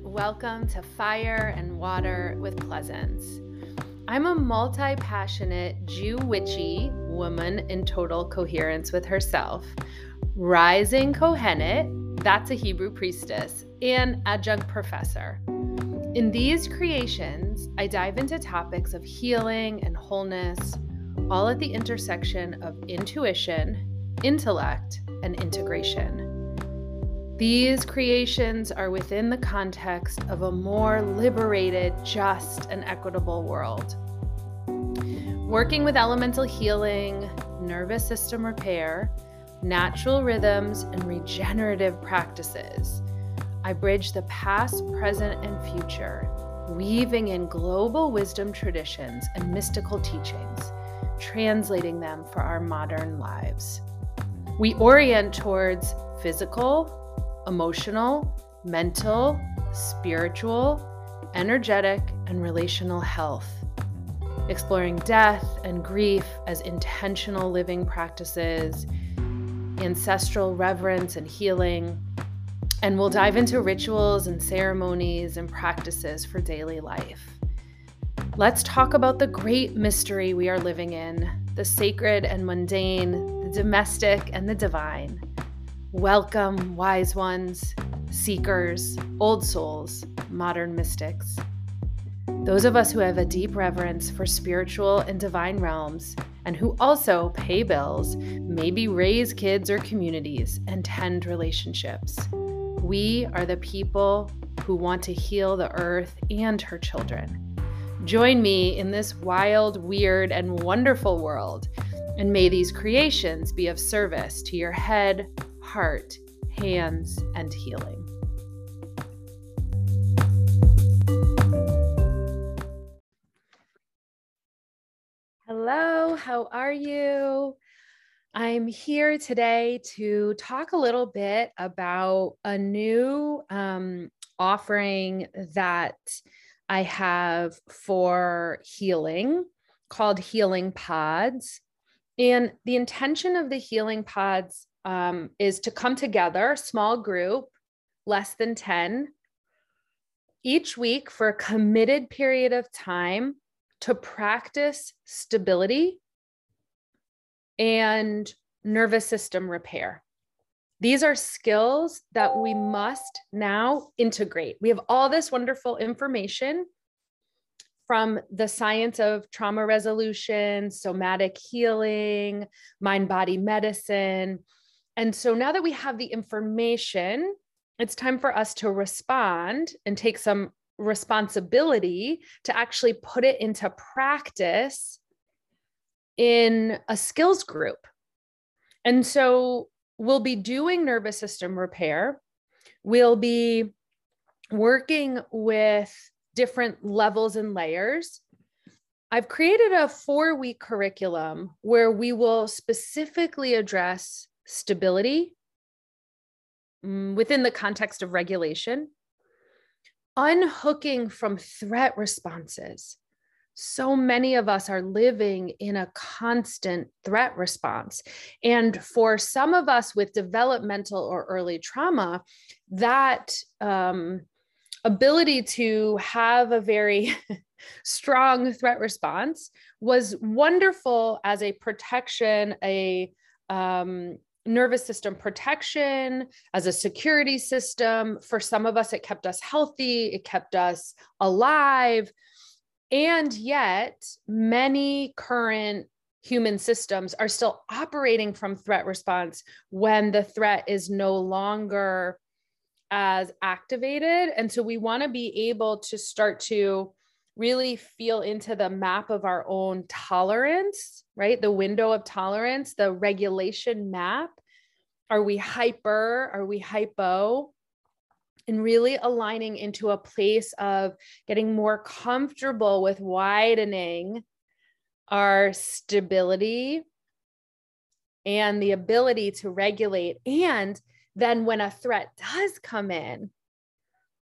Welcome to Fire and Water with Pleasance. I'm a multi passionate Jew witchy woman in total coherence with herself, rising Kohenet, that's a Hebrew priestess, and adjunct professor. In these creations, I dive into topics of healing and wholeness, all at the intersection of intuition, intellect, and integration. These creations are within the context of a more liberated, just, and equitable world. Working with elemental healing, nervous system repair, natural rhythms, and regenerative practices, I bridge the past, present, and future, weaving in global wisdom traditions and mystical teachings, translating them for our modern lives. We orient towards physical, emotional, mental, spiritual, energetic, and relational health. Exploring death and grief as intentional living practices, ancestral reverence and healing, and we'll dive into rituals and ceremonies and practices for daily life. Let's talk about the great mystery we are living in the sacred and mundane, the domestic and the divine. Welcome, wise ones, seekers, old souls, modern mystics. Those of us who have a deep reverence for spiritual and divine realms, and who also pay bills, maybe raise kids or communities, and tend relationships. We are the people who want to heal the earth and her children. Join me in this wild, weird, and wonderful world, and may these creations be of service to your head, heart, hands, and healing. Hello, how are you? I'm here today to talk a little bit about a new um, offering that I have for healing called Healing Pods. And the intention of the Healing Pods um, is to come together, small group, less than 10, each week for a committed period of time to practice stability and nervous system repair. These are skills that we must now integrate. We have all this wonderful information from the science of trauma resolution, somatic healing, mind body medicine, and so now that we have the information, it's time for us to respond and take some responsibility to actually put it into practice in a skills group. And so we'll be doing nervous system repair. We'll be working with different levels and layers. I've created a four week curriculum where we will specifically address stability mm, within the context of regulation, unhooking from threat responses. So many of us are living in a constant threat response. And for some of us with developmental or early trauma, that um, ability to have a very strong threat response was wonderful as a protection, a um, nervous system protection, as a security system. For some of us, it kept us healthy, it kept us alive. And yet, many current human systems are still operating from threat response when the threat is no longer as activated. And so, we want to be able to start to really feel into the map of our own tolerance, right? The window of tolerance, the regulation map. Are we hyper? Are we hypo? And really aligning into a place of getting more comfortable with widening our stability and the ability to regulate. And then when a threat does come in,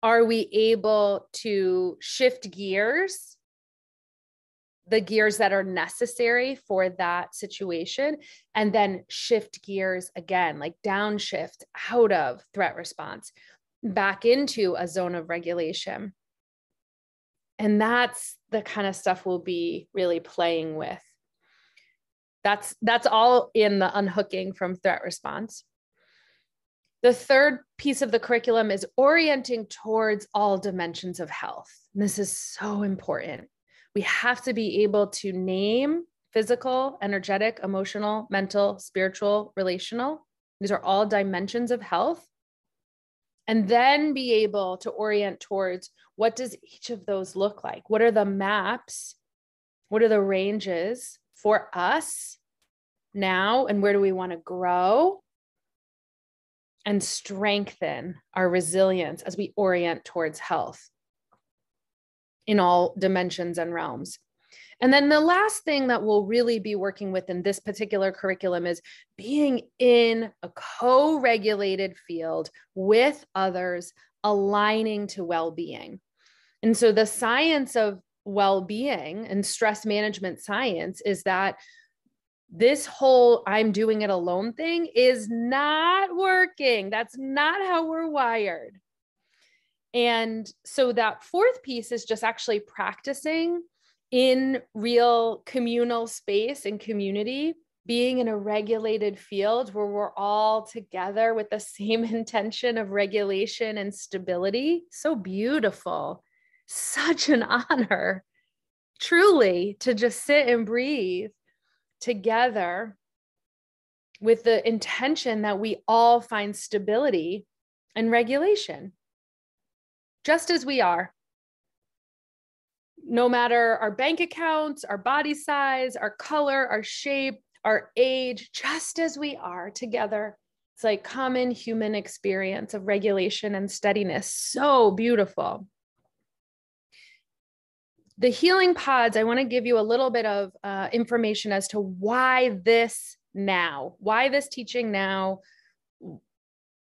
are we able to shift gears the gears that are necessary for that situation and then shift gears again like downshift out of threat response back into a zone of regulation. And that's the kind of stuff we'll be really playing with. That's that's all in the unhooking from threat response. The third piece of the curriculum is orienting towards all dimensions of health. And this is so important. We have to be able to name physical, energetic, emotional, mental, spiritual, relational. These are all dimensions of health. And then be able to orient towards what does each of those look like? What are the maps? What are the ranges for us now? And where do we want to grow? And strengthen our resilience as we orient towards health in all dimensions and realms. And then the last thing that we'll really be working with in this particular curriculum is being in a co regulated field with others, aligning to well being. And so the science of well being and stress management science is that this whole I'm doing it alone thing is not working. That's not how we're wired. And so that fourth piece is just actually practicing in real communal space and community, being in a regulated field where we're all together with the same intention of regulation and stability. So beautiful. Such an honor, truly, to just sit and breathe together with the intention that we all find stability and regulation, just as we are. No matter our bank accounts, our body size, our color, our shape, our age, just as we are together. It's like common human experience of regulation and steadiness. So beautiful the healing pods, I want to give you a little bit of uh, information as to why this now, why this teaching now,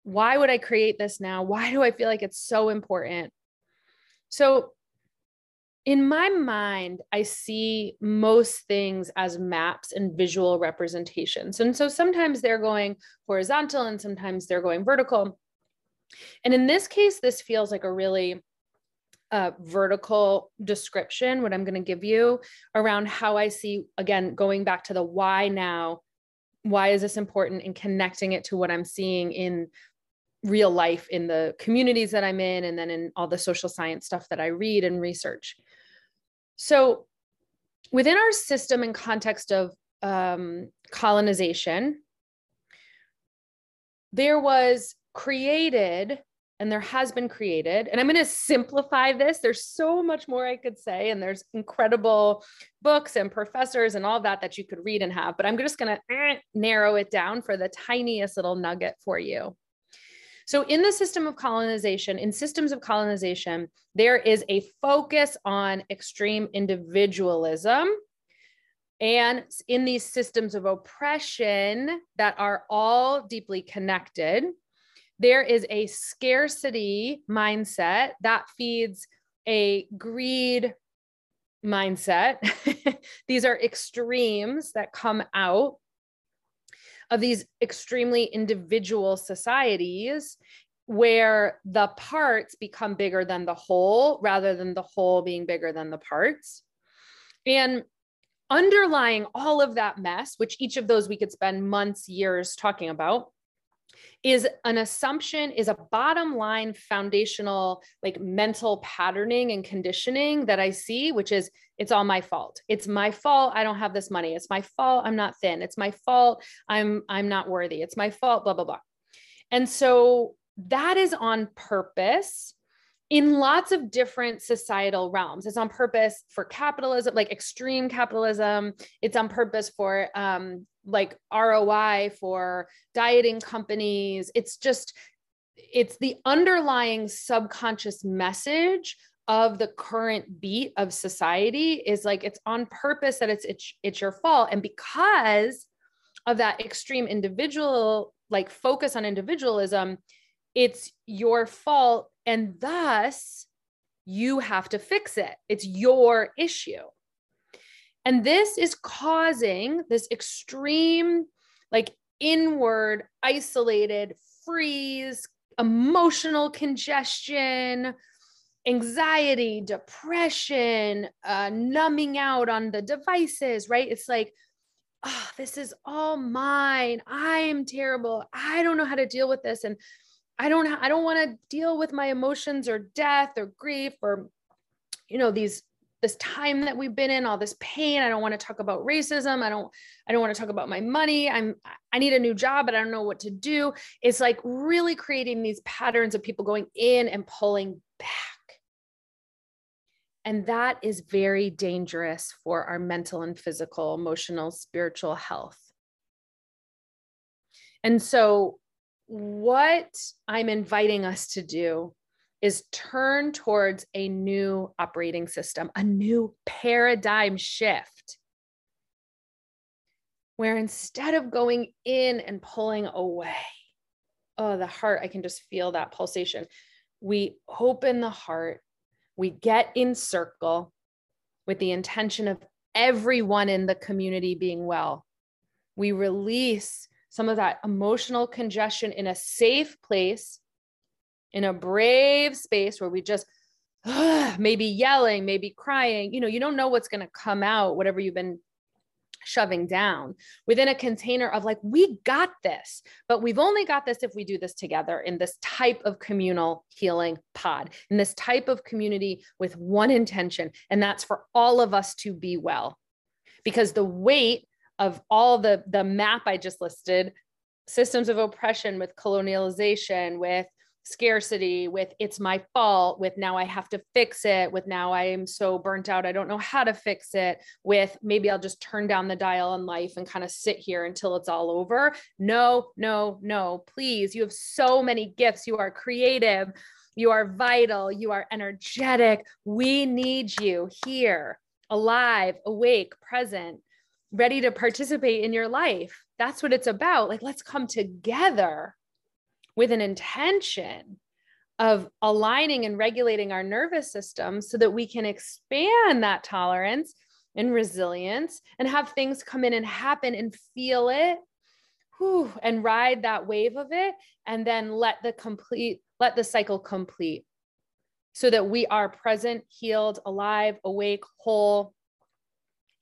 why would I create this now? Why do I feel like it's so important? So, in my mind, I see most things as maps and visual representations. And so sometimes they're going horizontal and sometimes they're going vertical. And in this case, this feels like a really uh, vertical description, what I'm going to give you around how I see, again, going back to the why now, why is this important and connecting it to what I'm seeing in real life in the communities that I'm in, and then in all the social science stuff that I read and research. So, within our system and context of um, colonization, there was created and there has been created and i'm going to simplify this there's so much more i could say and there's incredible books and professors and all that that you could read and have but i'm just going to eh, narrow it down for the tiniest little nugget for you. So in the system of colonization in systems of colonization there is a focus on extreme individualism and in these systems of oppression that are all deeply connected there is a scarcity mindset that feeds a greed mindset. These are extremes that come out of these extremely individual societies where the parts become bigger than the whole rather than the whole being bigger than the parts. And underlying all of that mess, which each of those we could spend months, years talking about, is an assumption is a bottom line foundational like mental patterning and conditioning that i see which is it's all my fault. It's my fault i don't have this money. It's my fault i'm not thin. It's my fault i'm i'm not worthy. It's my fault blah blah blah. And so that is on purpose in lots of different societal realms. It's on purpose for capitalism, like extreme capitalism. It's on purpose for um, like ROI for dieting companies. It's just, it's the underlying subconscious message of the current beat of society is like it's on purpose that it's it's, it's your fault and because of that extreme individual like focus on individualism it's your fault and thus you have to fix it it's your issue and this is causing this extreme, like inward, isolated, freeze, emotional congestion, anxiety, depression, uh, numbing out on the devices, right? It's like, oh, this is all mine. I am terrible. I don't know how to deal with this. And I don't, I don't want to deal with my emotions or death or grief or, you know, these this time that we've been in all this pain. I don't want to talk about racism. I don't i don't want to talk about my money. I'm i need a new job but i don't know what to do. It's like really creating these patterns of people going in and pulling back. And that is very dangerous for our mental and physical emotional spiritual health. And so what i'm inviting us to do is turn towards a new operating system, a new paradigm shift. Where instead of going in and pulling away, oh, the heart, I can just feel that pulsation. We open the heart, we get in circle with the intention of everyone in the community being well. We release some of that emotional congestion in a safe place in a brave space where we just uh, maybe yelling, maybe crying, you know, you don't know what's going to come out, whatever you've been shoving down within a container of like, we got this, but we've only got this if we do this together in this type of communal healing pod, in this type of community with one intention, and that's for all of us to be well. Because the weight of all the the map I just listed, systems of oppression with colonialization, with scarcity with it's my fault with now i have to fix it with now i am so burnt out i don't know how to fix it with maybe i'll just turn down the dial on life and kind of sit here until it's all over. No no no please you have so many gifts. You are creative. You are vital. You are energetic. We need you here alive awake present ready to participate in your life. That's what it's about. Like let's come together with an intention of aligning and regulating our nervous system so that we can expand that tolerance and resilience and have things come in and happen and feel it whew, and ride that wave of it and then let the complete let the cycle complete so that we are present healed alive awake whole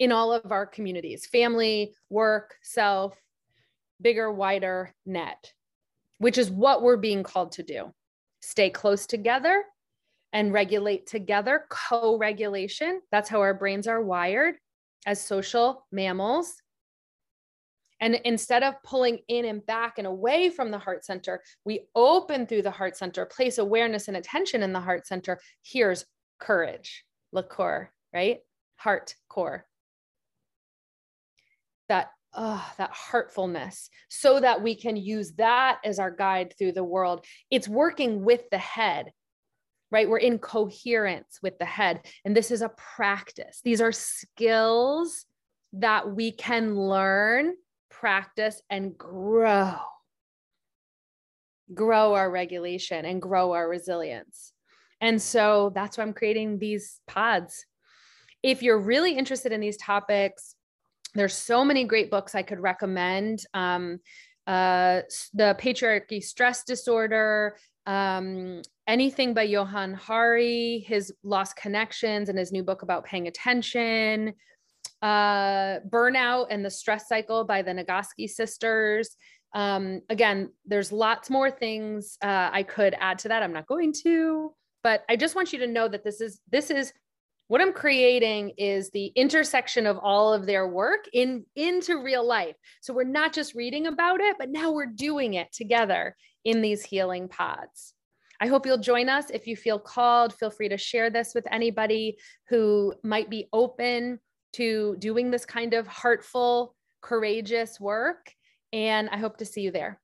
in all of our communities family work self bigger wider net which is what we're being called to do. Stay close together and regulate together, co regulation. That's how our brains are wired as social mammals. And instead of pulling in and back and away from the heart center, we open through the heart center, place awareness and attention in the heart center. Here's courage, core, right? Heart core. That oh, that heartfulness so that we can use that as our guide through the world. It's working with the head, right? We're in coherence with the head. And this is a practice. These are skills that we can learn, practice, and grow. Grow our regulation and grow our resilience. And so that's why I'm creating these pods. If you're really interested in these topics, there's so many great books I could recommend. Um, uh, the patriarchy stress disorder, um, anything by Johann Hari, his lost connections, and his new book about paying attention. Uh, burnout and the stress cycle by the Nagoski sisters. Um, again, there's lots more things uh, I could add to that. I'm not going to, but I just want you to know that this is this is what i'm creating is the intersection of all of their work in into real life. So we're not just reading about it but now we're doing it together in these healing pods. I hope you'll join us. If you feel called feel free to share this with anybody who might be open to doing this kind of heartful courageous work. And i hope to see you there